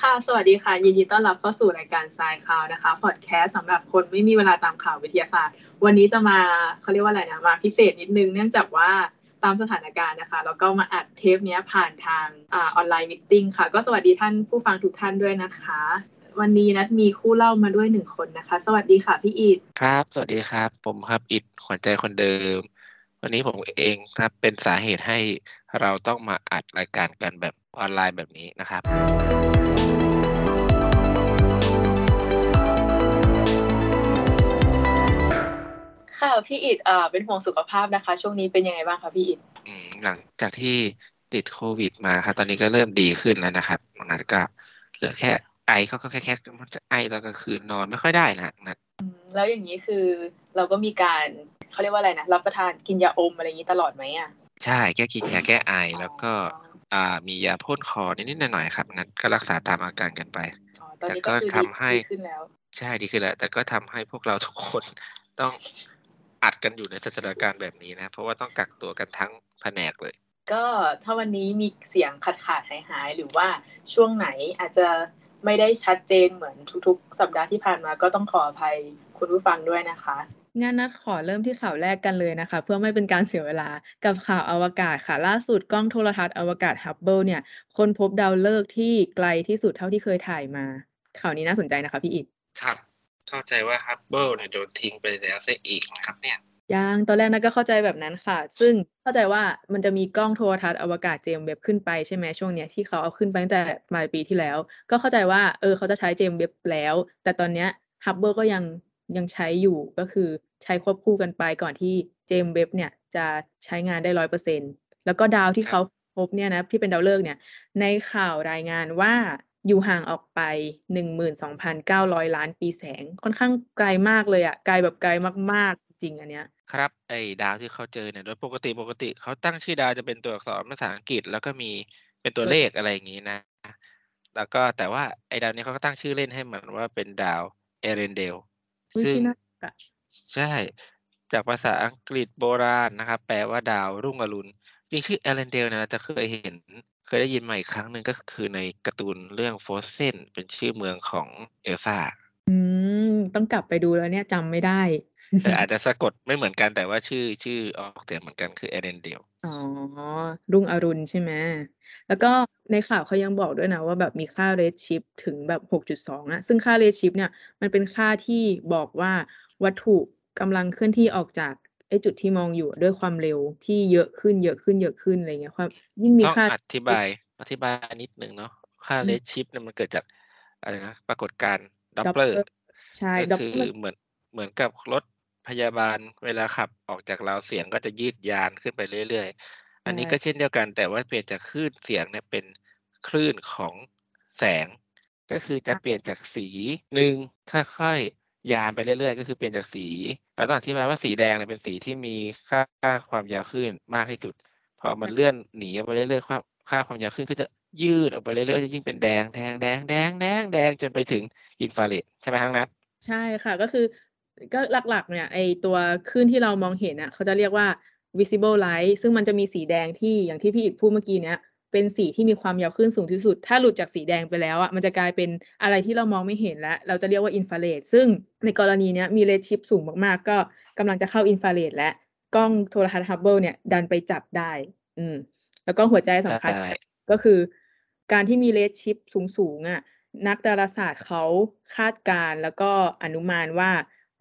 ค่ะ สวัสดีค่ะ ยินดีต้อนรับเข้าสู่รายการทรายข่าวนะคะ พอดแคสต์สำหรับคนไม่มีเวลาตามข่าววิทยาศาสตร์ วันนี้จะมาเขาเรียกว่าอะไรนะ มาพิเศษนิดนึง เนื่องจากว่าตามสถานการณ์นะคะ แล้วก็มาอัดเทปนี้ผ่านทางออนไลน์มิ팅ค่ะ ก็สวัสดีท่านผู้ฟังทุกท่านด้วยนะคะ วันนี้นัดมีคู่เล่ามาด้วยหนึ่งคนนะคะ สวัสดีค่ะพี่อิดครับ สวัสดีครับ ผมครับอิดขวัญใจคนเดิม วันนี้ผมเองครับเป็นสาเหตุให้เราต้องมาอัดรายการกันแบบออนไลน์แบบนี้นะครับ ค่ะพี่อิดอ่าเป็นห่วงสุขภาพนะคะ ช่วงนี้เป็นยังไงบ้างคะพี่อิดอืมหลังจากที่ติดโควิดมาครับตอนนี้ก็เริ่มดีขึ้นแล้วนะครับนัดก็เหลือแค่ไอเขาก็แค่แค่มันจะไอตอนกลางคืนนอนไม่ค่อยได้นะนัดแล้วอย่างนี้คือเราก็มีการเขาเรียกว่าอะไรนะรับประทานกินยาอมอะไรอย่างนี้ตลอดไหมอะใช่แก้กินยาแก้ไอแล้วก็อ่ามียาพ่นคอนิดๆหน่อยๆครับนัดก็รักษาตามอาการกันไปแต่ก็ทำให้ขึ้นแล้วใช่ดีขึ้นแล้ว แต่ก็ทำให้พวกเราทุกคนต้อง อัดกันอยู่ในสถานการณ์แบบนี้นะ เพราะว่าต้องกักตัวกันทั้งแผนกเลย ก็ถ้าวันนี้มีเสียงขาดขาดหายหายหรือว่าช่วงไหนอาจจะไม่ได้ชัดเจนเหมือนทุกๆ สัปดาห์ที่ผ่านมาก็ต้องขออภัยคุณผู้ฟังด้วยนะคะงั้นนัทขอเริ่มที่ข่าวแรกกันเลยนะคะ เพื่อไม่เป็นการเสียเวลากับข่าวอวกาศค่ะ ล่าสุดกล้องโทรทรรศน์อวกาศฮับเบิลเนี่ยค้นพบดาวฤกษ์ที่ไกลที่สุดเท่าที่เคยถ่ายมา ข่าวนี้น่าสนใจนะคะพี่อิดครับ เข้าใจว่าฮับเบิลเนี่ยโดนทิ้งไปแล้วซะอีกนะครับเนี่ยยังตอนแรกนัทก็เข้าใจแบบนั้นค่ะ ซึ่งเข้าใจว่ามันจะมีกล้องโทรทรรศน์อวกาศเจมส์เว็บบ์ขึ้นไปใช่ไหมช่วงเนี้ยที่เขาเอาขึ้นไปตั้งแต่ปลายปีที่แล้ว ก็เข้าใจว่าเออเขาจะใช้เจมส์เว็บแล้ว แต่ตอนเนี้ยฮับเบิลก็ยังยังใช้อยู่ก็คือใช้ควบคู่กันไปก่อนที่เจมส์เว็บเนี่ยจะใช้งานได้ร้อยเปอร์เซ็นแล้วก็ดาวที่เขาพบเนี่ยนะที่เป็นดาวฤกษ์เนี่ยในข่าวรายงานว่า อยู่ห่างออกไปหนึ่งหมื่นสองพันเก้าร้อยล้านปีแสง ค่อนข้างไกลมากเลยอะไกลแบบไกลมากๆ จริงอันเนี้ย ครับ ไอ้ดาวที่เขาเจอเนี่ย โดยปกติปกติเขาตั้งชื่อดาวจะเป็นตัวอักษรภาษาอังกฤษ แล้วก็มีเป็นตัวเลขอะไรอย่างนี้นะ แล้วก็แต่ว่าไอ้ดาวนี้เขาก็ตั้งชื่อเล่นให้มันว่าเป็นดาวเอเรนเดล ซึ่งใช่ จากภาษาอังกฤษโบราณนะครับ แปลว่าดาวรุ่งอรุณจริงชื่อเอเรนเดลเนี่ยเราจะเคยเห็น เคยได้ยินมาอีกครั้งหนึ่งก็คือในการ์ตูนเรื่อง Frozen เป็นชื่อเมืองของเอลซ่า อืม ต้องกลับไปดูแล้วเนี่ยจำไม่ได้ แต่อาจจะสะกดไม่เหมือนกันแต่ว่าชื่อชื่อออกเสียงเหมือนกันคือเอเรนเดลอ๋อ รุ่งอรุณใช่ไหม แล้วก็ในข่าวเขายังบอกด้วยนะว่าแบบมีค่า redshift ถึงแบบ6.2อะซึ่งค่า redshift เนี่ยมันเป็นค่าที่บอกว่าวัตถุกำลังเคลื่อนที่ออกจาก ไอ้จุดที่มองอยู่ด้วยความเร็วที่เยอะขึ้นเยอะขึ้นเยอะขึ้นอะไรเงี้ยความยิ่งมีค่าอธิบาย อธิบายนิดนึงเนาะค่า redshift เนี่ยมันเกิดจากอะไรนะปรากฏการณ์ Dopplerใช่ก็คือเหมือนเหมือนกับรถพยาบาลเวลาขับออกจากราวเสียงก็จะยืดยานขึ้นไปเรื่อยๆ อันนี้ก็เช่นเดียวกันแต่ว่าเปลี่ยนจากคลื่นเสียงเนี่ยเป็นคลื่นของแสง ก็คือจะเปลี่ยนจากสีหนึ่งค่อยๆยานไปเรื่อยๆ ก็คือเปลี่ยนจากสี เราต้องอธิบายว่าสีแดงเนี่ยเป็นสีที่มีค่าค่าความยาวคลื่นมากที่สุด พอมันเลื่อนหนีไปเรื่อยๆค่าค่าความยาวคลื่นก็จะยืดออกไปเรื่อยๆจะยิ่งเป็นแดงแดงแดงแดงแดงแดงจนไปถึงอินฟราเรดใช่ไหมทั้งนั้นใช่ค่ะก็คือก็หลักๆ เนี่ยไอตัวคลื่นที่เรามองเห็นอะเขาจะเรียกว่า visible light ซึ่งมันจะมีสีแดงที่อย่างที่พี่อีกพูดเมื่อกี้เนี้ย เป็นสีที่มีความยาวคลื่นสูงที่สุด ถ้าหลุดจากสีแดงไปแล้วอะมันจะกลายเป็นอะไรที่เรามองไม่เห็นแล้ว เราจะเรียกว่าอินฟราเรดซึ่งในกรณีเนี้ยมี redshift สูงมากๆ ก็กำลังจะเข้าอินฟราเรดและกล้องโทรทรรศน์ฮับเบิลเนี่ยดันไปจับได้ อืม แล้วก็หัวใจสำคัญก็คือ การที่มีเรดชิปสูงๆอะนักดาราศาสตร์เขาคาดการแล้วก็อนุมานว่า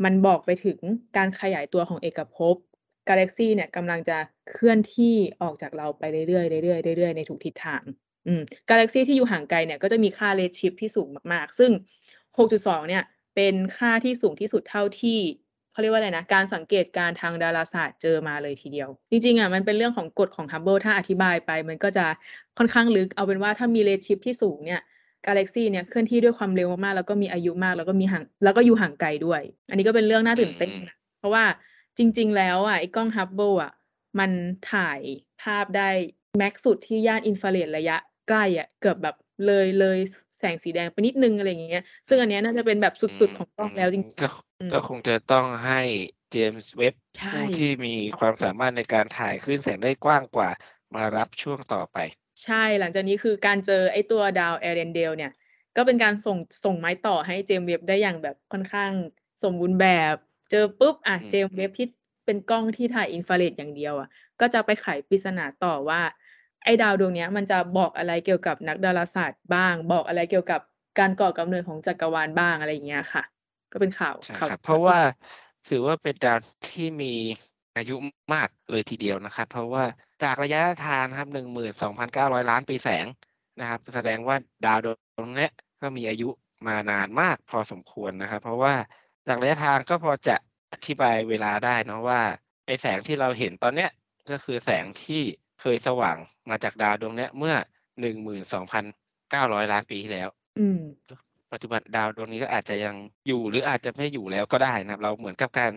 มันบอกไปถึงการขยายตัวของเอกภพ กาแล็กซีเนี่ยกำลังจะเคลื่อนที่ออกจากเราไปเรื่อยๆเรื่อยๆเรื่อยๆในทุกทิศทางอืมกาแล็กซีที่อยู่ห่างไกลเนี่ยก็จะมีค่าเรดชิปที่สูงมากๆ ซึ่ง 6.2 เนี่ยเป็นค่าที่สูงที่สุดเท่าที่เขาเรียกว่าอะไรนะ การสังเกตการทางดาราศาสตร์เจอมาเลยทีเดียว จริงๆอะมันเป็นเรื่องของกฎของฮับเบิลถ้าอธิบายไป มันก็จะค่อนข้างลึก เอาเป็นว่าถ้ามี redshift ที่สูงเนี่ยกาแล็กซีเนี่ยเคลื่อนที่ด้วยความเร็วมากๆแล้วก็มีอายุมากแล้วก็มีห่างแล้วก็อยู่ห่างไกลด้วย อันนี้ก็เป็นเรื่องน่าตื่นเต้นเพราะว่า จริง ๆ แล้วอะไอ้กล้องฮับเบิลอะ มันถ่ายภาพได้ max สุดที่ย่านอินฟราเรดระยะใกล้อะเกือบแบบเลยเลยแสงสีแดงไปนิดนึงอะไรอย่างเงี้ย ซึ่งอันนี้น่าจะเป็นแบบสุดๆของกล้องแล้วจริงๆก็คงจะต้องให้เจมส์เว็บผู้ที่มีความสามารถในการถ่ายคลื่นแสงได้กว้างกว่า มารับช่วงต่อไป ใช่หลังจากนี้คือการเจอไอ้ตัวดาวเอเรนเดลเนี่ย ก็เป็นการส่งส่งไม้ต่อให้เจมส์เว็บได้อย่างแบบค่อนข้างสมบูรณ์แบบ เจอปุ๊บอะอืมเจมส์เว็บที่เป็นกล้องที่ถ่ายอินฟราเรดอย่างเดียวอะ ก็จะไปไขปริศนาต่อว่า ไอ้ดาวดวงเนี้ยมันจะบอกอะไรเกี่ยวกับนักดาราศาสตร์บ้าง บอกอะไรเกี่ยวกับการก่อกำเนิดของจักรวาลบ้างอะไรอย่างเงี้ยค่ะ ก็เป็นข่าวใช่ข่าวครับเพราะว่าถือว่าเป็นดาวที่มีอายุมากเลยทีเดียวนะครับ เพราะว่าจากระยะทางครับหนึ่งหมื่นสองพันเก้าร้อยล้านปีแสงนะครับ แสดงว่าดาวดวงเนี้ยก็มีอายุมานานมากพอสมควรนะครับ เพราะว่า จากระยะทางก็พอจะอธิบายเวลาได้เนอะว่าไอแสงที่เราเห็นตอนเนี้ยก็คือแสงที่เคยสว่างมาจากดาวดวงเนี้ยเมื่อหนึ่งหมื่นสองพันเก้าร้อยล้านปีที่แล้ว อืมปัจจุบันดาวดวงนี้ก็อาจจะยังอยู่หรืออาจจะไม่อยู่แล้วก็ได้นะครับเราเหมือนกับการ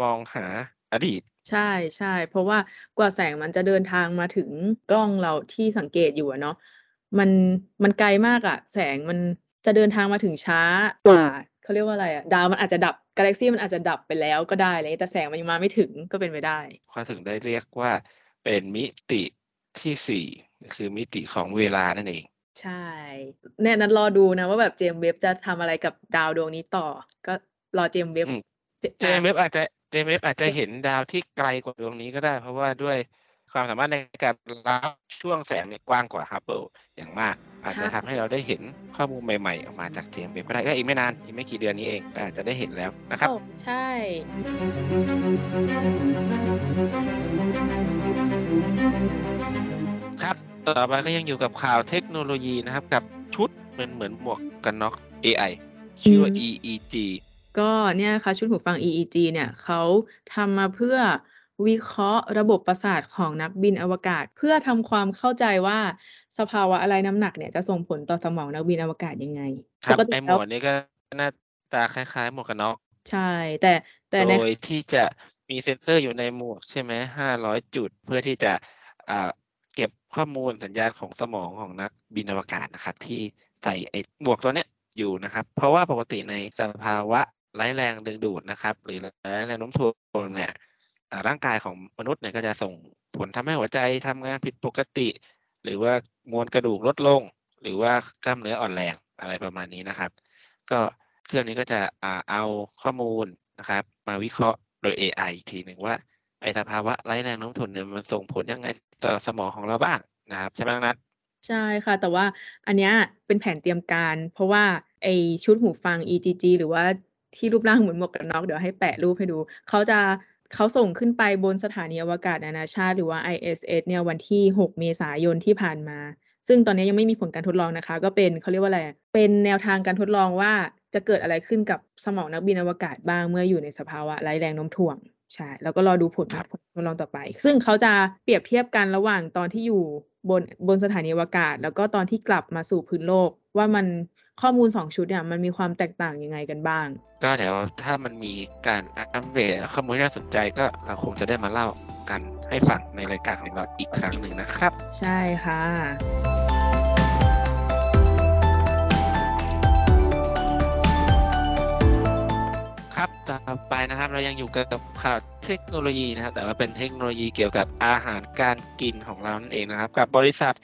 มองหาอดีต ใช่ใช่เพราะว่ากว่าแสงมันจะเดินทางมาถึงกล้องเราที่สังเกตอยู่อะเนาะมันมันไกลมากอะแสงมันจะเดินทางมาถึงช้ากว่า เขาเรียกว่าอะไรอะดาวมันอาจจะดับกาแล็กซี่มันอาจจะดับไปแล้วก็ได้เลยแต่แสงมันยังมาไม่ถึงก็เป็นไปได้เขาถึงได้เรียกว่าเป็นมิติที่สี่คือมิติของเวลานั่นเองใช่เนี่ยนัทรอดูนะว่าแบบเจมส์เว็บจะทำอะไรกับดาวดวงนี้ต่อ ก็รอเจมส์เว็บอืมเจเจมส์เว็บอาจจะเจมส์เว็บอาจจะเห็นดาวที่ไกลกว่าดวงนี้ก็ได้ เพราะว่าด้วยความสามารถในการรับช่วงแสงเนี่ยกว้างกว่าฮับเบิลอย่างมาก อาจจะทำให้เราได้เห็นข้อมูลใหม่ๆ ออกมาจากเจมส์เว็บก็ได้ก็อีกไม่นานอีกไม่กี่เดือนนี้เองก็อาจจะได้เห็นแล้วนะครับโอ้ใช่ ครับต่อไปก็ยังอยู่กับข่าวเทคโนโลยีนะครับ กับชุดเป็นเหมือนหมวกกันน็อก AI ชื่อว่า EEG ก็เนี่ยค่ะชุดหูฟัง EEG เนี่ยเขาทำมาเพื่อ วิเคราะห์ระบบประสาทของนักบินอวกาศ เพื่อทำความเข้าใจว่าสภาวะอะไรน้ำหนักเนี่ยจะส่งผลต่อสมองนักบินอวกาศยังไงครับปกติไอหมแล้ววกนี้ก็หน้าตาคล้ายๆหมวกกันน็อกใช่ แต่แต่ในโดยที่จะมีเซ็นเซอร์อยู่ในหมวกใช่ไหมห้าร้อยจุด เพื่อที่จะอ่าเก็บข้อมูลสัญญาณของสมองของนักบินอวกาศนะครับ ที่ใส่ไอหมวกตัวเนี้ยอยู่นะครับ เพราะว่าปกติในสภาวะไร้แรงดึงดูดนะครับ หรือไร้แรงโน้มถ่วงเนี่ยอ่า ร่างกายของมนุษย์เนี่ยก็จะส่งผลทำให้หัวใจทำงานผิดปกติ หรือว่ามวลกระดูกลดลง หรือว่ากล้ามเนื้ออ่อนแรงอะไรประมาณนี้นะครับ ก็เครื่องนี้ก็จะอ่าเอาข้อมูลนะครับ มาวิเคราะห์โดย AI อีกทีหนึ่งว่าไอสภาวะไร้แรงโน้มถ่วงเนี่ยมันส่งผลยังไงต่อสมองของเราบ้างนะครับ ใช่ไหมนัทใช่ค่ะ แต่ว่าอันเนี้ยเป็นแผนเตรียมการ เพราะว่าไอชุดหูฟัง EGG หรือว่าที่รูปร่างเหมือนหมวกกันน็อกเดี๋ยวให้แปะรูปให้ดู เขาจะ เขาส่งขึ้นไปบนสถานีอวกาศนานาชาติ หรือว่า ISS เนี่ยวันที่ 6 เมษายนที่ผ่านมา ซึ่งตอนนี้ยังไม่มีผลการทดลองนะคะ ก็เป็นเขาเรียกว่าอะไรอะเป็นแนวทางการทดลองว่าจะเกิดอะไรขึ้นกับสมองนักบินอวกาศบ้างเมื่ออยู่ในสภาวะไร้แรงโน้มถ่วงใช่ แล้วก็รอดูผลครับผลทดลองต่อไป ซึ่งเขาจะเปรียบเทียบกันระหว่างตอนที่อยู่ บนบนสถานีอวกาศ แล้วก็ตอนที่กลับมาสู่พื้นโลก ว่ามันข้อมูลสองชุดเนี่ยมันมีความแตกต่างยังไงกันบ้าง ก็เดี๋ยวถ้ามันมีการอัปเดตข้อมูลที่น่าสนใจก็เราคงจะได้มาเล่ากันให้ฟังในรายการของเราอีกครั้งหนึ่งนะครับ ใช่ค่ะ ครับต่อไปนะครับเรายังอยู่กับข่าวเทคโนโลยีนะครับ แต่ว่าเป็นเทคโนโลยีเกี่ยวกับอาหารการกินของเรานั่นเองนะครับ กับบริษัท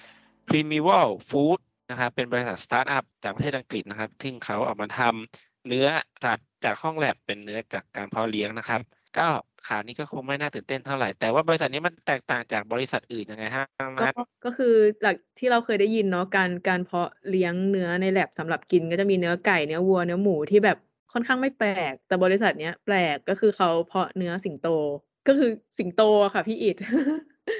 Primeval Food นะครับเป็นบริษัทสตาร์ทอัพจากประเทศอังกฤษนะครับที่เขาเออกมาทำเนื้อสัตว์จากห้องแลบเป็นเนื้อจากการเพาะเลี้ยงนะครับ ก็ข่าวนี้ก็คงไม่น่าตื่นเต้นเท่าไหร่ แต่ว่าบริษัทนี้มันแตกต่างจากบริษัทอื่นยังไงฮะก็ก็คือหลักที่เราเคยได้ยินเนาะการการเพาะเลี้ยงเนื้อในแลบสำหรับกินก็จะมีเนื้อไก่เนื้อวัวเนื้อหมูที่แบบ ค่อนข้างไม่แปลก แต่บริษัทเนี้ยแปลก ก็คือเขาเพาะเนื้อสิงโต ก็คือสิงโตอะค่ะพี่อิด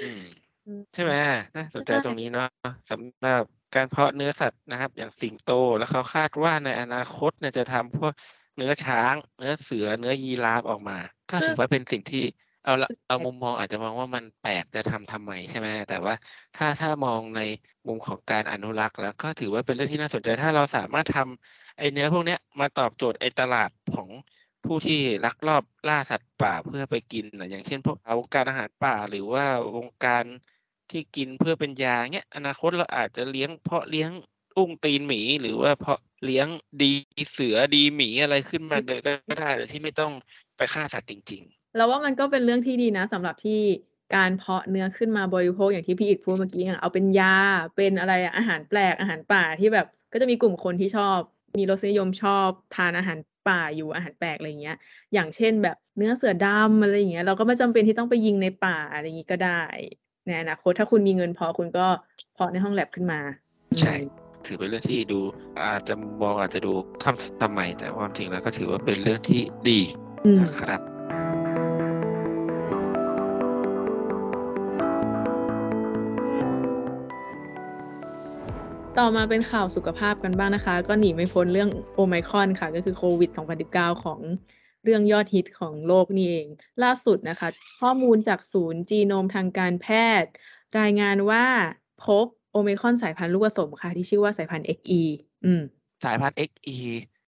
อืมอืมใช่ไหมน่าสนใจใช่ตรงนี้เนาะสำหรับการเพาะเนื้อสัตว์นะครับ อย่างสิงโตแล้วเขาคาดว่าในอนาคตเนี่ยจะทำพวกเนื้อช้าง เนื้อเสือเนื้อยีราฟออกมา ก็ถือว่าเป็นสิ่งที่เอาละเอามุมมองอาจจะมองว่ามันแปลกจะทำทำไมใช่ไหมแต่ว่าถ้าถ้ามองในมุมของการอนุรักษ์ แล้วก็ถือว่าเป็นเรื่องที่น่าสนใจถ้าเราสามารถทำ ไอเนื้อพวกเนี้ยมาตอบโจทย์ไอตลาดของผู้ที่ลักลอบล่าสัตว์ป่าเพื่อไปกินนะอย่างเช่น พวกเอาการอาหารป่าหรือว่าวงการที่กินเพื่อเป็นยาเงี้ยอนาคตเราอาจจะเลี้ยงเพาะเลี้ยงอุ้งตีนหมีหรือว่าเพาะเลี้ยงดีเสือดีหมีอะไรขึ้นมาเลยก็ได้โดยที่ไม่ต้องไปฆ่าสัตว์จริง ๆ เราว่ามันก็เป็นเรื่องที่ดีนะสำหรับที่การเพาะเนื้อขึ้นมาบริโภคอย่างที่พี่อิดพูดเมื่อกี้อะเอาเป็นยาเป็นอะไรอาหารแปลกอาหารป่าที่แบบก็จะมีกลุ่มคนที่ชอบ มีรสนิยมชอบทานอาหารป่าอยู่อาหารแปลกอะไรอย่างเงี้ย อย่างเช่นแบบเนื้อเสือดำอะไรอย่างเงี้ย เราก็ไม่จำเป็นที่ต้องไปยิงในป่าอะไรอย่างงี้ก็ได้ในอนาคตถ้าคุณมีเงินพอคุณก็เพาะในห้องแลบขึ้นมา ใช่อืมถือเป็นเรื่องที่ดูอาจจะมองอาจจะดูทำทำไมแต่ความจริงแล้วก็ถือว่าเป็นเรื่องที่ดีอืมนะครับ ต่อมาเป็นข่าวสุขภาพกันบ้างนะคะ ก็หนีไม่พ้นเรื่องโอไมครอนค่ะ ก็คือโควิด 2019 ของเรื่องยอดฮิตของโลกนี่เอง ล่าสุดนะคะ ข้อมูลจากศูนย์จีโนมทางการแพทย์ รายงานว่าพบโอไมครอนสายพันธุ์ลูกผสมค่ะ ที่ชื่อว่าสายพันธุ์ XE อืม สายพันธุ์ XE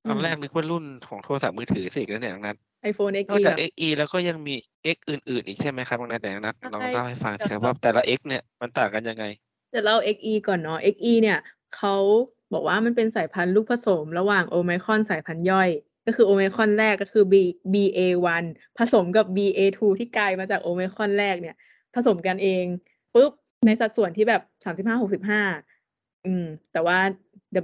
ตอนอืมแรกนึกว่ารุ่นของโทรศัพท์มือถือสิแล้วเนี่ยนัท iPhone นอก XE จากเหรอ XE แล้วก็ยังมี X อื่นๆ อีกใช่ไหมครับบางนัทแต่นัทลองใช่เล่าให้ฟังสิครับแต่ว่าแต่ละ X เนี่ยมันต่างกันยังไง จะเล่า XE ก่อนเนาะ XE เนี่ยเขาบอกว่ามันเป็นสายพันธุ์ลูกผสมระหว่างโอไมครอนสายพันธุ์ย่อย ก็คือโอไมครอนแรกก็คือ B BA1 ผสมกับ BA2 ที่กลายมาจากโอไมครอนแรกเนี่ย ผสมกันเองปุ๊บในสัดส่วนที่แบบสามสิบห้าหกสิบห้าอืม แต่ว่า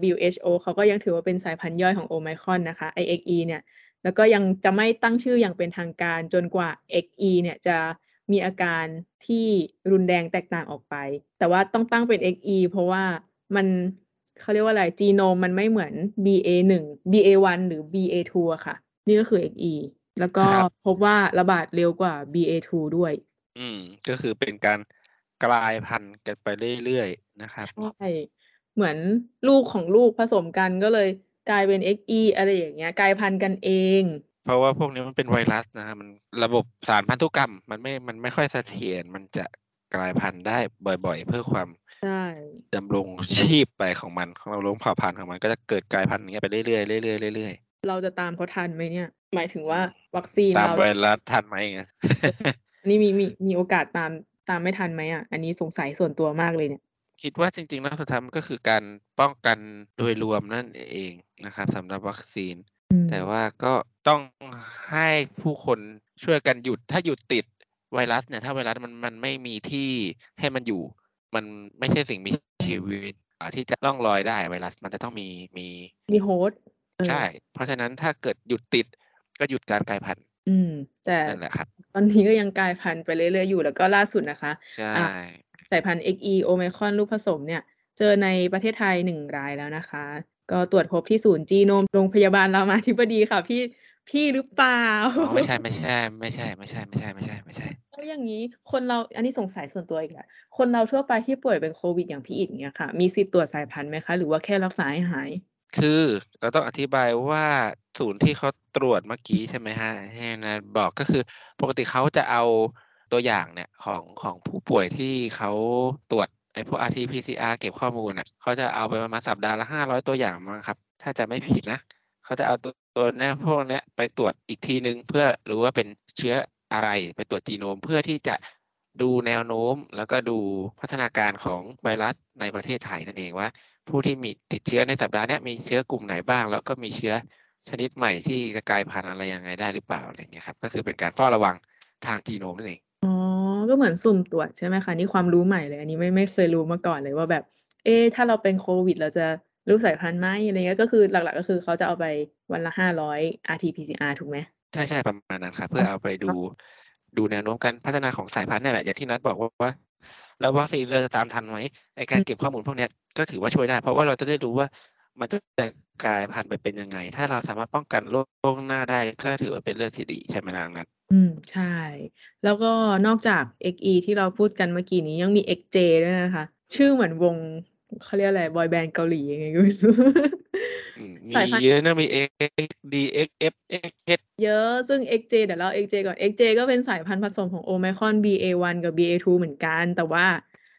WHO เขาก็ยังถือว่าเป็นสายพันธุ์ย่อยของโอไมครอนนะคะ IXE เนี่ย แล้วก็ยังจะไม่ตั้งชื่ออย่างเป็นทางการจนกว่า XE เนี่ยจะ มีอาการที่รุนแรงแตกต่างออกไป แต่ว่าต้องตั้งเป็น XE เพราะว่ามันเขาเรียกว่าอะไรจีโนมมันไม่เหมือน BA1 BA1 หรือ BA2 อะค่ะ นี่ก็คือ XE แล้วก็ครับพบว่าระบาดเร็วกว่า BA2 ด้วย อืม ก็คือเป็นการกลายพันธุ์กันไปเรื่อยๆ นะครับใช่เหมือนลูกของลูกผสมกันก็เลยกลายเป็น XE อะไรอย่างเงี้ย กลายพันธุ์กันเอง เพราะว่าพวกนี้มันเป็นไวรัสนะมันระบบสารพันธุกรรม มันไม่ มันไม่ค่อยเสถียรมันจะกลายพันธุ์ได้บ่อยๆ เพื่อความใช่ดำรงชีพไปของมันของเราลงเผ่าพันธุ์ของมันก็จะเกิดกลายพันธุ์อย่างเงี้ยไปเรื่อยๆเรื่อยๆเรื่อยเราจะตามเขาทันไหมเนี่ย หมายถึงว่าวัคซีนๆตามเราไวรัสทันไหมไงอันนี้มีมีมีโอกาสตามตามไม่ทันไหมอะ อันนี้สงสัยส่วนตัวมากเลยเนี่ย คิดว่าจริงๆแล้วสุดท้ายมันก็คือการป้องกันโดยรวมนั่นเองนะครับสำหรับวัคซีนอืม แต่ว่าก็ต้องให้ผู้คนช่วยกันหยุด ถ้าหยุดติดไวรัสเนี่ย ถ้าไวรัสมันมันไม่มีที่ให้มันอยู่ มันไม่ใช่สิ่งมีชีวิตอ่าที่จะล่องลอยได้ไวรัส มันจะต้องมีมีมีโฮสต์เออใช่ เพราะฉะนั้นถ้าเกิดหยุดติดก็หยุดการกลายพันธุ์ อืม แต่นั่นแหละครับตอนนี้ก็ยังกลายพันธุ์ไปเรื่อยๆอยู่แล้วก็ล่าสุดนะคะ ใช่อะสายพันธุ์ XE โอไมครอนลูกผสมเนี่ย เจอในประเทศไทยหนึ่งรายแล้วนะคะ ก็ตรวจพบที่ศูนย์จีโนมโรงพยาบาลรามาธิบดีค่ะ พี่พี่หรือเปล่าอ๋อไม่ใช่ไม่ใช่ไม่ใช่ไม่ใช่ไม่ใช่ไม่ใช่ไม่ใช่แล้วอย่างนี้คนเราอันนี้สงสัยส่วนตัวอีกแหละคนเราทั่วไปที่ป่วยเป็นโควิดอย่างพี่อิดเนี่ยค่ะ มีสิทธิ์ตรวจสายพันธุ์ไหมคะ หรือว่าแค่รักษาให้หาย คือเราต้องอธิบายว่าศูนย์ที่เขาตรวจเมื่อกี้ใช่ไหมฮะที่นะบอกก็คือ ปกติเขาจะเอาตัวอย่างเนี่ยของของผู้ป่วยที่เขาตรวจ ไอ้พวก RT PCR เก็บข้อมูลอะเขาจะเอาไปประมาณสัปดาห์ละห้าร้อยตัวอย่างมั้งครับ ถ้าจะไม่ผิดนะเขาจะเอาตัวตัวเนี้ยพวกเนี้ยไปตรวจอีกทีนึง เพื่อรู้ว่าเป็นเชื้ออะไรไปตรวจจีโนม เพื่อที่จะดูแนวโน้ม แล้วก็ดูพัฒนาการของไวรัสในประเทศไทยนั่นเองว่า ผู้ที่มีติดเชื้อในสัปดาห์นี้มีเชื้อกลุ่มไหนบ้าง แล้วก็มีเชื้อชนิดใหม่ที่จะกลายพันธุ์อะไรยังไงได้หรือเปล่าอะไรเงี้ยครับก็คือเป็นการเฝ้าระวังทางจีโนมนั่นเอง ก็เหมือนสุ่มตรวจใช่ไหมคะ นี่ความรู้ใหม่เลย อันนี้ไม่ไม่เคยรู้มาก่อนเลยว่าแบบ เอ๊ะถ้าเราเป็นโควิด เราจะรู้สายพันธุ์ไหมอะไรเงี้ยก็คือหลักๆ ก็คือเขาจะเอาไปวันละห้าร้อย RT-PCR ถูกไหมใช่ใช่ประมาณนั้นครับเพื่อเอาไปดูดูแนวโน้มการพัฒนาของสายพันธุ์เนี่ยแหละอย่างที่นัทบอกว่าว่าแล้ววัคซีนเราจะตามทันไหมในการอืมเก็บข้อมูลพวกเนี้ยก็ถือว่าช่วยได้ เพราะว่าเราจะได้รู้ว่ามันจะกลายพันธุ์ไปเป็นยังไง ถ้าเราสามารถป้องกันโรคล่วงหน้าได้ก็ถือว่าเป็นเรื่องที่ดีใช่ไหมล่ะนัท อืม ใช่ แล้วก็นอกจาก XE ที่เราพูดกันเมื่อกี้นี้ ยังมี XJ ด้วยนะคะ ชื่อเหมือนวง เขาเรียกอะไร บอยแบนด์เกาหลียังไงก็ไม่รู้ อืมมีสายพันธุ์เยอะนะ มี X D X F X H เยอะ ซึ่ง XJ เดี๋ยวเรา XJ ก่อน XJ ก็เป็นสายพันธุ์ผสมของโอไมครอน BA1 กับ BA2 เหมือนกัน แต่ว่า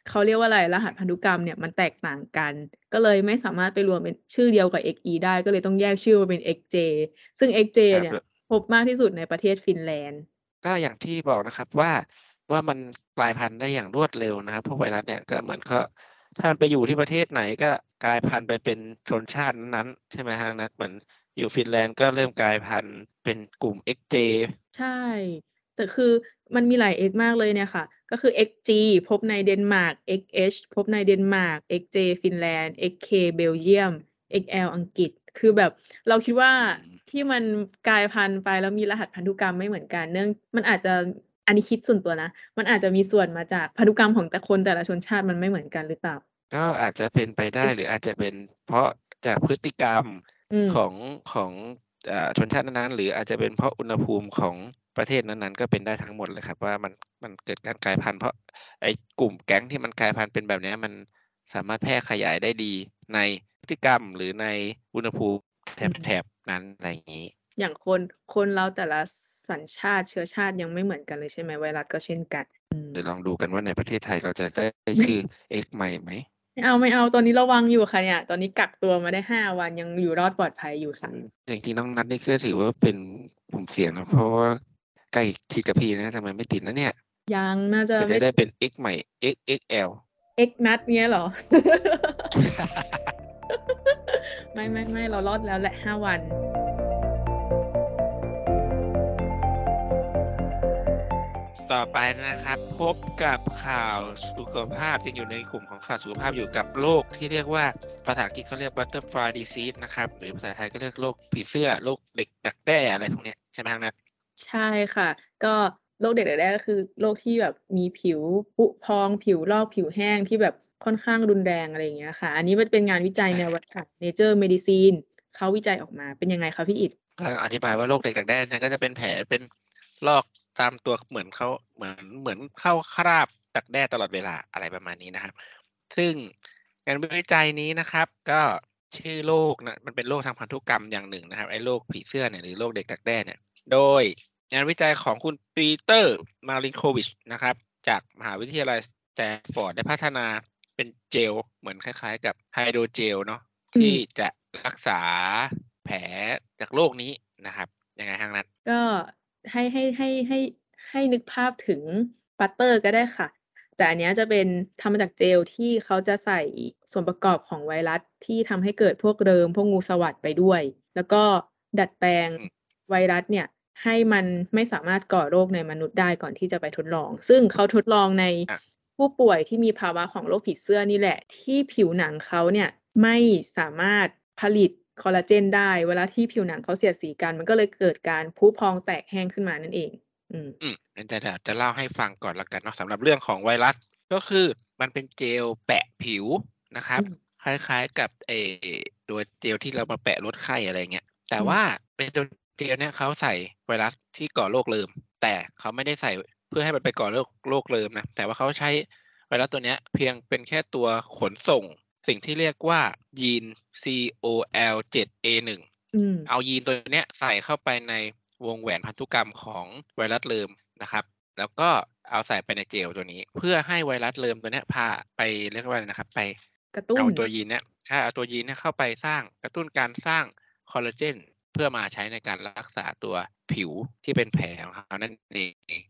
เขาเรียกว่าอะไร รหัสพันธุกรรมเนี่ยมันแตกต่างกัน ก็เลยไม่สามารถไปรวมเป็นชื่อเดียวกับ XE ได้ ก็เลยต้องแยกชื่อมาเป็น XJ ซึ่ง XJ ครับเนี่ย พบมากที่สุดในประเทศฟินแลนด์ ก็อย่างที่บอกนะครับว่าว่ามันกลายพันธุ์ได้อย่างรวดเร็วนะครับพวกไวรัสเนี่ยก็เหมือนก็ถ้ามันไปอยู่ที่ประเทศไหนก็กลายพันธุ์ไปเป็นชนชาตินั้นๆใช่ไหมฮะนัทเหมือนอยู่ฟินแลนด์ก็เริ่มกลายพันธุ์เป็นกลุ่ม XJ ใช่ แต่คือมันมีหลาย X มากเลยเนี่ยค่ะ ก็คือ XG พบในเดนมาร์ก XH พบในเดนมาร์ก XJ ฟินแลนด์ XK เบลเยียม XL อังกฤษ คือแบบเราคิดว่าอืมที่มันกลายพันธุ์ไปแล้วมีรหัสพันธุกรรมไม่เหมือนกัน เนื่องมันอาจจะอันนี้คิดส่วนตัวนะ มันอาจจะมีส่วนมาจากพันธุกรรมของแต่คนแต่ละชนชาติมันไม่เหมือนกันหรือเปล่า ก็อาจจะเป็นไปได้หรืออาจจะเป็นเพราะจากพฤติกรรมอืมของของอ่าชนชาตินั้นๆหรืออาจจะเป็นเพราะอุณหภูมิของประเทศนั้นๆ ก็เป็นได้ทั้งหมดเลยครับว่ามันมันเกิดการกลายพันธุ์เพราะไอ้กลุ่มแก๊งที่มันกลายพันธุ์เป็นแบบเนี้ยมันสามารถแพร่ขยายได้ดีในพฤ ติกรรมหรือในอุณหภูมิแถบอืมแถบนั้นอะไรอย่างนี้ อย่างคนคนเราแต่ละสัญชาติเชื้อชาติยังไม่เหมือนกันเลยใช่ไหมไวรัสก็เช่นกันอืมเดี๋ยวลองดูกันว่าในประเทศไทยเราจะได้ชื่อ X ใหม่ไหมไม่เอาไม่เอาตอนนี้ระวังอยู่ค่ะเนี่ย ตอนนี้กักตัวมาได้ห้าวันยังอยู่รอดปลอดภัยอยู่ค่ะจริงๆน้องนัทนี่ก็ถือว่าเป็นกลุ่มเสี่ยงนะเพราะว่าใกล้ชิดกับพี่นะทำไมไม่ติดนะเนี่ย ยังน่าจะก็จะไม่ได้เป็น X ใหม่ XXL เอ็กนัดเงี้ยเหรอ ไม่ไม่ไม่เรารอดแล้วแหละห้าวันต่อไปนะครับ พบกับข่าวสุขภาพจึงอยู่ในกลุ่มของข่าวสุขภาพอยู่กับโรคที่เรียกว่าภาษาอังกฤษเขาเรียก butterfly disease นะครับหรือภาษาไทยก็เรียกโรคผีเสื้อโรคเด็กดักแด้อะไรพวกเนี้ยใช่ไหมครับนัทใช่ค่ะ ก็โรคเด็กๆแรกก็คือโรคที่แบบมีผิวปุพองผิวลอกผิวแห้งที่แบบ ค่อนข้างรุนแรง อะไรอย่างเงี้ยค่ะ อันนี้มันเป็นงานวิจัยในวารสาร Nature Medicine เขาวิจัยออกมาเป็นยังไงคะพี่อิดก็อธิบายว่าโรคเด็กดักแด้เนี่ยก็จะเป็นแผลเป็นลอกตามตัวเหมือนเขาเหมือนเหมือนเข้าคราบดักแด้ตลอดเวลาอะไรประมาณนี้นะครับ ซึ่งงานวิจัยนี้นะครับ ก็ชื่อโรคนะมันเป็นโรคทางพันธุกรรมอย่างหนึ่งนะครับไอ้โรคผีเสื้อเนี่ยหรือโรคเด็กดักแด้เนี่ยโดยงานวิจัยของคุณปีเตอร์มาริโควิชนะครับ จากมหาวิทยาลัยสแตนฟอร์ดได้พัฒนา เป็นเจลเหมือนคล้าย ๆ กับ hydrogel เนาะที่จะรักษาแผลจากโรคนี้นะครับยังไงทางนัท ก็ให้ให้ให้ให้ให้นึกภาพถึง butter ก็ได้ค่ะ แต่อันเนี้ยจะเป็นทำมาจากเจลที่เขาจะใส่ส่วนประกอบของไวรัสที่ทำให้เกิดพวกเริมพวกงูสวัดไปด้วย แล้วก็ดัดแปลงอืมไวรัสเนี่ยให้มันไม่สามารถก่อโรคในมนุษย์ได้ก่อนที่จะไปทดลอง ซึ่งเขาทดลองในอะ ผู้ป่วยที่มีภาวะของโรคผีเสื้อนี่แหละ ที่ผิวหนังเขาเนี่ยไม่สามารถผลิตคอลลาเจนได้ เวลาที่ผิวหนังเขาเสียดสีกัน มันก็เลยเกิดการพุพองแตกแห้งขึ้นมานั่นเอง อืมอืมงั้นจะเดี๋ยวจะเล่าให้ฟังก่อนละกันเนาะสำหรับเรื่องของไวรัส ก็คือมันเป็นเจลแปะผิวนะครับอืมคล้ายๆกับเออตัวเจลที่เรามาแปะลดไข้อะไรเงี้ยแต่อืมว่าเป็นตัวเจลเนี่ยเขาใส่ไวรัสที่ก่อโรคเริมแต่เขาไม่ได้ใส่ เพื่อให้มันไปก่อโรคโรคเริมนะ แต่ว่าเขาใช้ไวรัสตัวเนี้ยเพียงเป็นแค่ตัวขนส่ง สิ่งที่เรียกว่ายีน COL7A1 อืมเอายีนตัวเนี้ยใส่เข้าไปในวงแหวนพันธุกรรมของไวรัสเริมนะครับ แล้วก็เอาใส่ไปในเจลตัวนี้ เพื่อให้ไวรัสเริมตัวเนี้ยพาไปเรียกว่าอะไรนะครับ ไปกระตุ้นเอาตัวยีนเนี้ยใช่เอาตัวยีนเนี้ยเข้าไปสร้างกระตุ้นการสร้างคอลลาเจนเพื่อมาใช้ในการรักษาตัวผิวที่เป็นแผลของเขานั่นเองอืม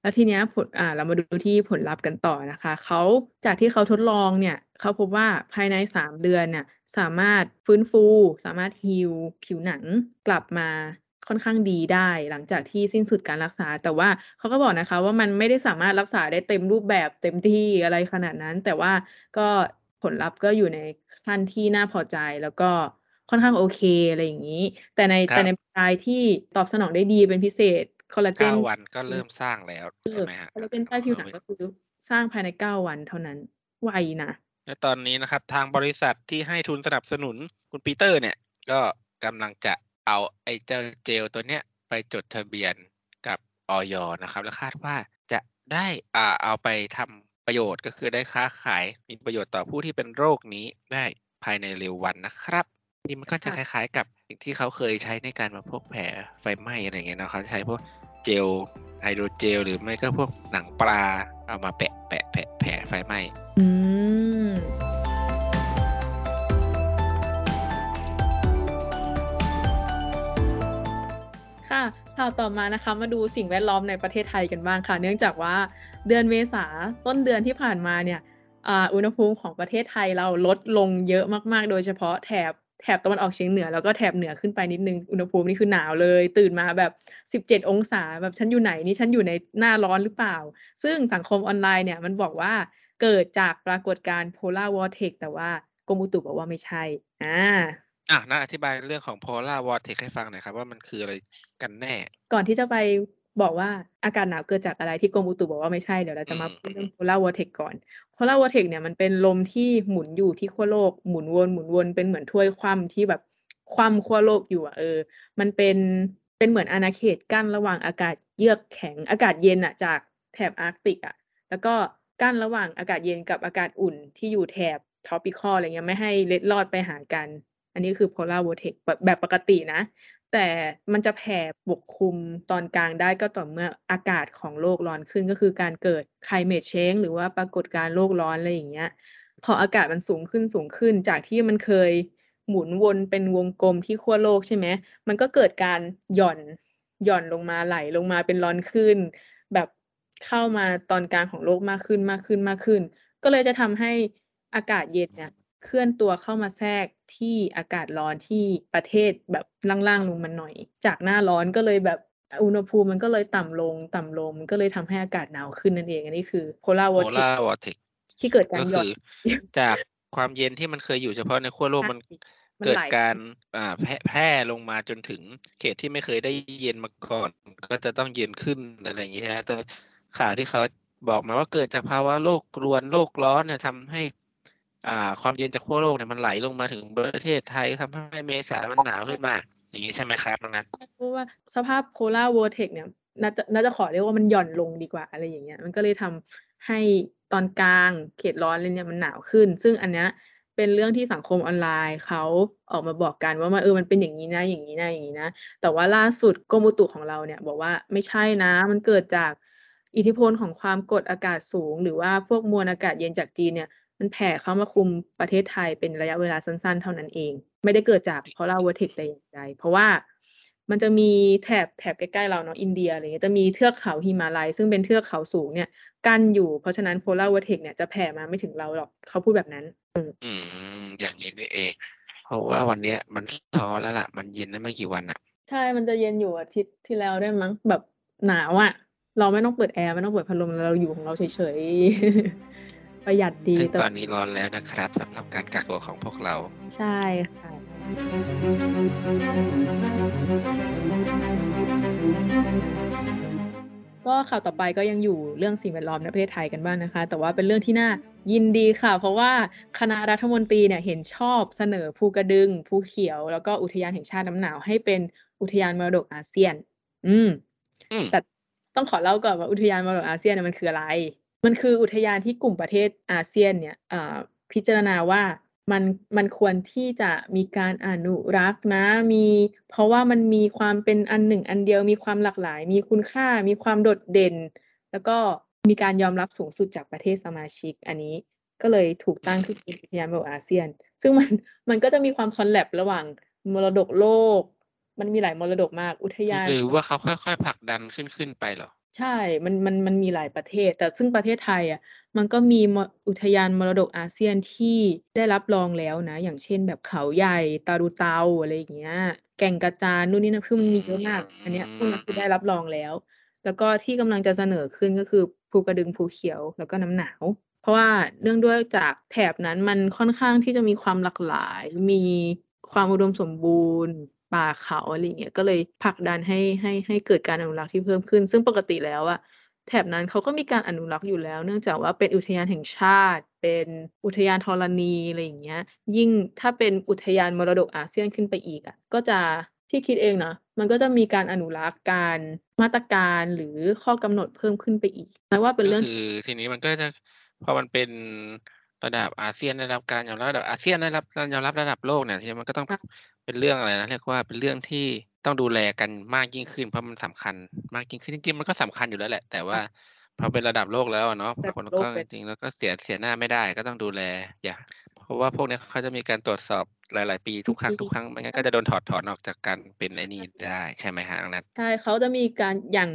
แล้วทีเนี้ยผลอ่าเรามาดูที่ผลลัพธ์กันต่อนะคะเขาจากที่เขาทดลองเนี่ยเขาพบว่าภายในสามเดือนเนี่ยสามารถฟื้นฟู สามารถฮีลผิวหนังกลับมาค่อนข้างดีได้หลังจากที่สิ้นสุดการรักษา แต่ว่าเขาก็บอกนะคะ ว่ามันไม่ได้สามารถรักษาได้เต็มรูปแบบเต็มที่อะไรขนาดนั้น แต่ว่าก็ผลลัพธ์ก็อยู่ในขั้นที่น่าพอใจแล้วก็ค่อนข้างโอเคอะไรอย่างนี้ แต่ในแต่ในรายที่ตอบสนองได้ดีเป็นพิเศษ คอลลาเจเก้านวันก็เริ่มสร้างแล้วเอใช่อไหมฮะคอลลาเจนใต้ผิวหนังก็คือสร้างภายในเก้าวันเท่านั้น ไวนะและตอนนี้นะครับทางบริษัทที่ให้ทุนสนับสนุนคุณปีเตอร์เนี่ย ก็กำลังจะเอาไอ้เจ้าเจลตัวเนี้ยไปจดทะเบียนกับออยนะครับ และคาดว่าจะได้อ่าเอาไปทำประโยชน์ก็คือได้ค้าขายมีประโยชน์ต่อผู้ที่เป็นโรคนี้ได้ภายในเร็ววันนะครับ นี่มันก็จะคค่ะล้ายๆกับสิ่งที่เขาเคยใช้ในการมาพวกแผลไฟไหม้อะไรเงี้ยเนาะเขาใช้พวก เจลไฮโดรเจลหรือไม่ก็พวกหนังปลาเอามาแปะแปะแปะแผลไฟไหม้อืมค่ะข่าวต่อมานะคะมาดูสิ่งแวดล้อมในประเทศไทยกันบ้างค่ะ เนื่องจากว่าเดือนเมษาต้นเดือนที่ผ่านมาเนี่ยอุณหภูมิของประเทศไทยเราลดลงเยอะมาก ๆ โดยเฉพาะแถบ แถบตะวันออกเฉียงเหนือแล้วก็แถบเหนือขึ้นไปนิดนึงอุณหภูมินี่คือหนาวเลย ตื่นมาแบบ17องศาแบบฉันอยู่ไหนนี่ฉันอยู่ในหน้าร้อนหรือเปล่า ซึ่งสังคมออนไลน์เนี่ยมันบอกว่าเกิดจากปรากฏการณ์ polar vortex แต่ว่ากรมอุตุบอกว่าไม่ใช่อ่าอะน่าอธิบายเรื่องของ polar vortex ให้ฟังหน่อยครับว่ามันคืออะไรกันแน่ ก่อนที่จะไป บอกว่าอากาศหนาวเกิดจากอะไรที่กรมอุตุบอกว่าไม่ใช่เดี๋ยวเราจะมาอืมพูดเรื่อง polar vortex ก่อน polar vortex เนี่ยมันเป็นลมที่หมุนอยู่ที่ขั้วโลกหมุนวนหมุนวนเป็นเหมือนถ้วยคว่ำที่แบบคว่ำขั้วโลกอยู่อะเออ มันเป็นเป็นเหมือนอาณาเขตกั้นระหว่างอากาศเยือกแข็งอากาศเย็นอะ จากแถบอาร์กติกอะแล้วก็กั้นระหว่างอากาศเย็นกับอากาศอุ่นที่อยู่แถบ tropical อะไรเงี้ยไม่ให้เล็ดลอดไปหากัน อันนี้คือ polar vortex แบบแบบปกตินะ แต่มันจะแผ่ปกคลุมตอนกลางได้ก็ต่อเมื่ออากาศของโลกร้อนขึ้น ก็คือการเกิด climate change หรือว่าปรากฏการณ์โลกร้อนอะไรอย่างเงี้ย พออากาศมันสูงขึ้นสูงขึ้น จากที่มันเคยหมุนวนเป็นวงกลมที่ขั้วโลกใช่ไหม มันก็เกิดการหย่อนหย่อนลงมาไหลลงมาเป็นร้อนขึ้น แบบเข้ามาตอนกลางของโลกมากขึ้นมากขึ้นมากขึ้น ก็เลยจะทำให้อากาศเย็นเนี่ย เคลื่อนตัวเข้ามาแทรกที่อากาศร้อนที่ประเทศแบบล่างๆลงมาหน่อย จากหน้าร้อนก็เลยแบบอุณหภูมิมันก็เลยต่ำลงต่ำลงมันก็เลยทำให้อากาศหนาวขึ้นนั่นเองอันนี้คือ polar vortex polar vortex ที่เกิดการหย่อนจากความเย็นที่มันเคยอยู่เฉพาะในขั้วโลกมันเกิดการแพร่ลงมาจนถึงเขตที่ไม่เคยได้เย็นมาก่อน ก็จะต้องเย็นขึ้นอะไรอย่างเงี้ยนะแต่ข่าวที่เขาบอกมาว่าเกิดจากภาวะโลกรวนโลกร้อนเนี่ยทำให้ อ่า ความเย็นจากขั้วโลกเนี่ยมันไหลลงมาถึงประเทศไทยทำให้เมษามันหนาวขึ้นมา อย่างนี้ใช่ไหมครับน้องนัทเพราะว่าสภาพ polar vortex เนี่ยน่าจะน่าจะขอเรียกว่ามันหย่อนลงดีกว่าอะไรอย่างเงี้ย มันก็เลยทำให้ตอนกลางเขตร้อนเลยเนี่ยมันหนาวขึ้น ซึ่งอันเนี้ยเป็นเรื่องที่สังคมออนไลน์เขาออกมาบอกกันว่ามันเออมันเป็นอย่างนี้นะอย่างนี้นะอย่างนี้นะ แต่ว่าล่าสุดกรมอุตุของเราเนี่ย บอกว่าไม่ใช่นะ มันเกิดจากอิทธิพลของความกดอากาศสูง หรือว่าพวกมวลอากาศเย็นจากจีนเนี่ย มันแผ่เข้ามาคลุมประเทศไทยเป็นระยะเวลาสั้นๆ เท่านั้นเอง ไม่ได้เกิดจาก polar vortex แต่อย่างใดเพราะว่ามันจะมีแถบแถบใกล้ๆเราเนาะอินเดียอะไรเงี้ยจะมีเทือกเขาหิมาลัย ซึ่งเป็นเทือกเขาสูงเนี่ยกั้นอยู่เพราะฉะนั้น polar vortex เนี่ยจะแผ่มาไม่ถึงเราหรอกเขาพูดแบบนั้น อืมอย่างนี้นี่เอง เพราะว่าวันเนี้ยมันร้อนแล้วล่ะ มันเย็นได้ไม่กี่วันอะ ใช่มันจะเย็นอยู่อาทิตย์ที่แล้วได้วยมั้งแบบหนาวอะ่ะ เราไม่ต้องเปิดแอร์ไม่ต้องเปิดพัดลมเราอยู่ของเราเฉยๆ ประหยัดดีซึ่งแต่ตอนนี้ร้อนแล้วนะครับสำหรับการกักตัวของพวกเรา ใช่ค่ะก็ข่าวต่อไปก็ยังอยู่เรื่องสิ่งแวดล้อมในประเทศไทยกันบ้างนะคะ แต่ว่าเป็นเรื่องที่น่ายินดีค่ะ เพราะว่าคณะรัฐมนตรีเนี่ยเห็นชอบเสนอภูกระดึงภูเขียว แล้วก็อุทยานแห่งชาติน้ำหนาวให้เป็นอุทยานมรดกอาเซียน อืมอืมแต่ต้องขอเล่าก่อนว่าอุทยานมรดกอาเซียนเนี่ยมันคืออะไร มันคืออุทยานที่กลุ่มประเทศอาเซียนเนี่ยพิจารณาว่ามันมันควรที่จะมีการอนุรักษ์นะมีเพราะว่ามันมีความเป็นอันหนึ่งอันเดียวมีความหลากหลาย มีคุณค่ามีความโดดเด่น แล้วก็มีการยอมรับสูงสุดจากประเทศสมาชิกอันนี้ก็เลยถูกตั้งขึ้นเป็นอุทยานมรดกอาเซียน ซึ่งมันมันก็จะมีความคอลแลบระหว่างมรดกโลก มันมีหลายมรดกมากอุทยานหรือว่าเขาค่อยๆผลักดันขึ้นขึ้นไปหรอ ใช่ มัน มัน มันมีหลายประเทศ แต่ซึ่งประเทศไทยอะมันก็มี ม อุทยานมรดกอาเซียนที่ได้รับรองแล้วนะ อย่างเช่น แบบเขาใหญ่ ตารูเตา อะไรอย่างเงี้ย แก่งกระจาน นู่นนี่นะคือมันมีเยอะมาก อันเนี้ย พวกนั้นคือได้รับรองแล้ว แล้วก็ที่กำลังจะเสนอขึ้น ก็คือภูกระดึง ภูเขียว แล้วก็น้ำหนาว เพราะว่าเนื่องด้วยจากแถบนั้นมันค่อนข้างที่จะมีความหลากหลาย มีความอุดมสมบูรณ์ ป่าเขาอะไรเงี้ยก็เลยผลักดันให้ให้ให้เกิดการอนุรักษ์ที่เพิ่มขึ้น ซึ่งปกติแล้วอะแถบนั้นเขาก็มีการอนุรักษ์อยู่แล้ว เนื่องจากว่าเป็นอุทยานแห่งชาติ เป็นอุทยานธรณีอะไรอย่างเงี้ย ยิ่งถ้าเป็นอุทยานมรดกอาเซียนขึ้นไปอีกอะก็จะที่คิดเองนะมันก็จะมีการอนุรักษ์การมาตรการหรือข้อกำหนดเพิ่มขึ้นไปอีกแม้ว่าเป็นเรื่องคือทีนี้มันก็จะพอมันเป็น ระดับอาเซียนได้รับการยอมรับระดับอาเซียนได้รับการยอมรับระดับโลกเนี่ยทีนี้มันก็ต้องค่ะเป็นเรื่องอะไรนะเรียกว่าเป็นเรื่องที่ต้องดูแลกันมากยิ่งขึ้นเพราะมันสำคัญ มากยิ่งขึ้นจริงๆมันก็สำคัญอยู่แล้วแหละ แต่ว่าพอเป็นระดับโลกแล้วอะเนาะระดับคนโลกก็เป็จนริงๆแล้วก็เสียเสียหน้าไม่ได้ก็ต้องดูแลอย่าเพราะว่าพวกเนี้ยเขาจะมีการตรวจสอบหลาย ๆ ปีทุกครั้งทุกครั้งไม่งั้นก็จะโดนถอดถอนออกจากการเป็นไอ้นี่ได้ใช่ไหมฮะน้องนัทใช่เขาจะมีการอย่าง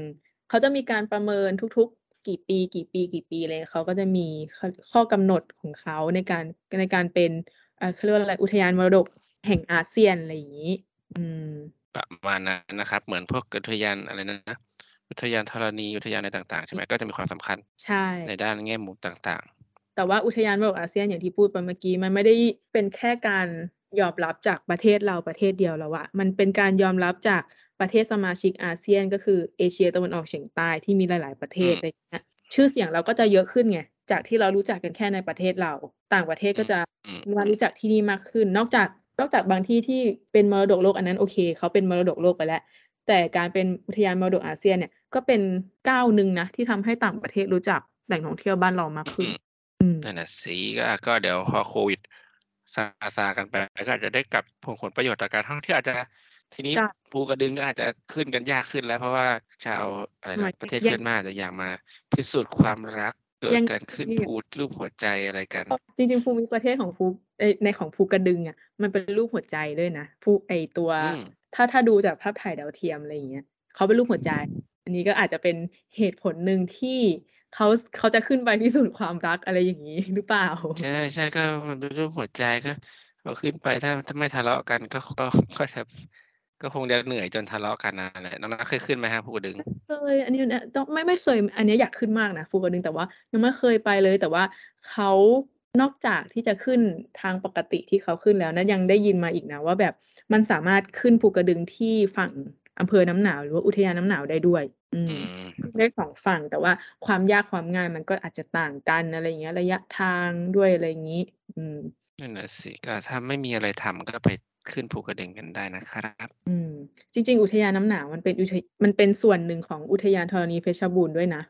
เขาจะมีการประเมินทุกๆ กี่ปีกี่ปีกี่ปีเลยเขาก็จะมีข้อข้อกำหนดของเขาในการในการเป็นเอ่อเขาเรียกว่าอะไรอุทยานมรดกแห่งอาเซียนอะไรอย่างนี้ อืม ประมาณนั้นนะครับ เหมือนพวกอุทยานอะไรนะอุทยานธรณีอุทยานอะไรต่างๆใช่ไหมก็จะมีความสำคัญใช่ในด้านแง่มุมต่างแต่ว่าอุทยานมรดกอาเซียนอย่างที่พูดไปเมื่อกี้มันไม่ได้เป็นแค่การยอมรับจากประเทศเราประเทศเดียวแล้วอะมันเป็นการยอมรับจาก ประเทศสมาชิกอาเซียนก็คือเอเชียตะวันออกเฉียงใต้ที่มีหลาย ๆ ประเทศอะไรเงี้ยชื่อเสียงเราก็จะเยอะขึ้นไงจากที่เรารู้จักกันแค่ในประเทศเรา ต่างประเทศก็จะมารู้จักที่นี่มากขึ้น นอกจากนอกจากบางที่ที่เป็นมรดกโลกอันนั้นโอเคเขาเป็นมรดกโลกไปแล้ว แต่การเป็นอุทยานมรดกอาเซียนเนี่ยก็เป็นก้าวหนึ่งนะที่ทำให้ต่างประเทศรู้จักแหล่งท่องเที่ยวบ้านเรามากขึ้นนั่นแหะสิก็ก็เดี๋ยวพอโควิดซาซากันไปก็อาจจะได้กลับผลผลประโยชน์จากการท่องเที่ยวอาจจะ ทีนี้ภูกระดึงก็อาจจะขึ้นกันยากขึ้นแล้ว เพราะว่าชาวอะไรนะประเทศเพื่อนบ้านจะอยากมาพิสูจน์ความรักเกิดการขึ้นภูรูปหัวใจอะไรกัน จริงๆภูมิประเทศของภูในของภูกระดึงอะมันเป็นรูปหัวใจด้วยนะภูไอตัวถ้าถ้าดูจากภาพถ่ายดาวเทียมอะไรอย่างเงี้ยเขาเป็นรูปหัวใจ อันนี้ก็อาจจะเป็นเหตุผลหนึ่งที่เขาเขาจะขึ้นไปพิสูจน์ความรักอะไรอย่างนี้หรือเปล่า ใช่ใช่ก็มันเป็นรูปหัวใจก็เราขึ้นไปถ้าถ้าไม่ทะเลาะกันก็ก็ก็จะ ก็คงจะเหนื่อยจนทะเลาะกันนั่นแหละ น้องนัเคยขึ้นไหมฮะภูกระดึง เคยอันนี้เนี่ยต้องไม่ไม่เคย อันนี้อยากขึ้นมากนะภูกระดึงแต่ว่า ยังไม่เคยไปเลย แต่ว่าเขานอกจากที่จะขึ้นทางปกติที่เขาขึ้นแล้วนะยังได้ยินมาอีกนะว่าแบบมันสามารถขึ้นภูกระดึงที่ฝั่งอำเภอน้ำหนาวหรือว่าอุทยานน้ำหนาวได้ด้วย อืมได้สองฝั่งแต่ว่าความยากความง่ายมันก็อาจจะต่างกันอะไรอย่างเงี้ย ระยะทางด้วยอะไรอย่างนี้ อืม นั่นแหละสิ ก็ถ้าไม่มีอะไรทำ ก็ไปขึ้นภูกระดึงกันได้นะครับ อืม จริง ๆ อุทยานน้ำหนาวมันเป็นอุทยมันเป็นส่วนหนึ่งของอุทยานธรณีเพชรบูรณ์ด้วยนะ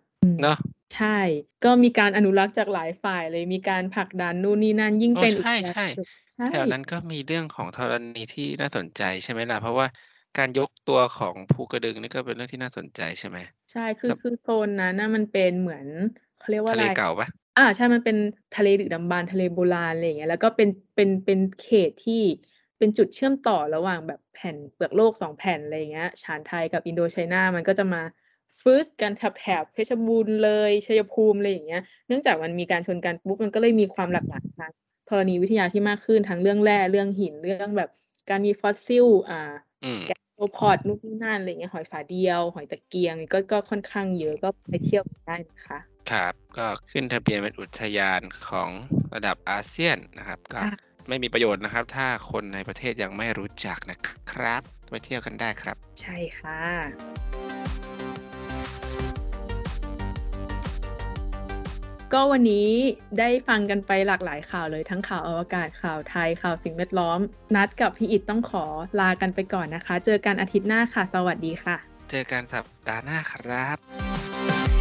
เนาะ ใช่ ก็มีการอนุรักษ์จากหลายฝ่ายเลย มีการผลักดันนู่นนี่นั่น ยิ่งเป็นใช่ใช่แถวนั้นก็มีเรื่องของธรณีที่น่าสนใจใช่ไหมล่ะ เพราะว่าการยกตัวของภูกระดึงนี่ก็เป็นเรื่องที่น่าสนใจใช่ไหม ใช่ คือคือโซนนั้นน่ะมันเป็นเหมือน เขาเรียกว่าอะทะเลเก่าปะ อ่า ใช่ มันเป็นทะเลดึกดำบรรพ์ ทะเลโบราณ อะไรอย่างเงี้ย แล้วก็เป็น เป็น เป็นเขตที่ เป็นจุดเชื่อมต่อระหว่างแบบแผ่นเปลือกโลกสองแผ่น อะไรอย่างเงี้ยฉานไทยกับอินโดไชน่า มันก็จะมาฟื้สกันแถบแถบเพชรบูรณ์ เลย ชัยภูมิ อะไรอย่างเงี้ย เนื่องจากมันมีการชนกันปุ๊บ มันก็เลยมีความหลากหลายทางธรณีวิทยาที่มากขึ้น ทั้งเรื่องแร่ เรื่องหิน เรื่องแบบการมีฟอสซิล อ่า brachiopod นู่นนี่นั่น อะไรเงี้ย หอยฝาเดียว หอยตะเกียง ก็ ก็ค่อนข้างเยอะ ก็ไปเที่ยวได้นะคะ ครับ ก็ขึ้นทะเบียนเป็นอุทยานของระดับอาเซียนนะครับ ก็ไม่มีประโยชน์นะครับ ถ้าคนในประเทศยังไม่รู้จักนะครับไปเที่ยวกันได้ครับ ใช่ค่ะก็วันนี้ได้ฟังกันไปหลากหลายข่าวเลยทั้งข่าวอวกาศข่าวไทยข่าวสิ่งแวดล้อม นัดกับพี่อิดต้องขอลากันไปก่อนนะคะ เจอกันอาทิตย์หน้าค่ะ สวัสดีค่ะ เจอกันสัปดาห์หน้าครับ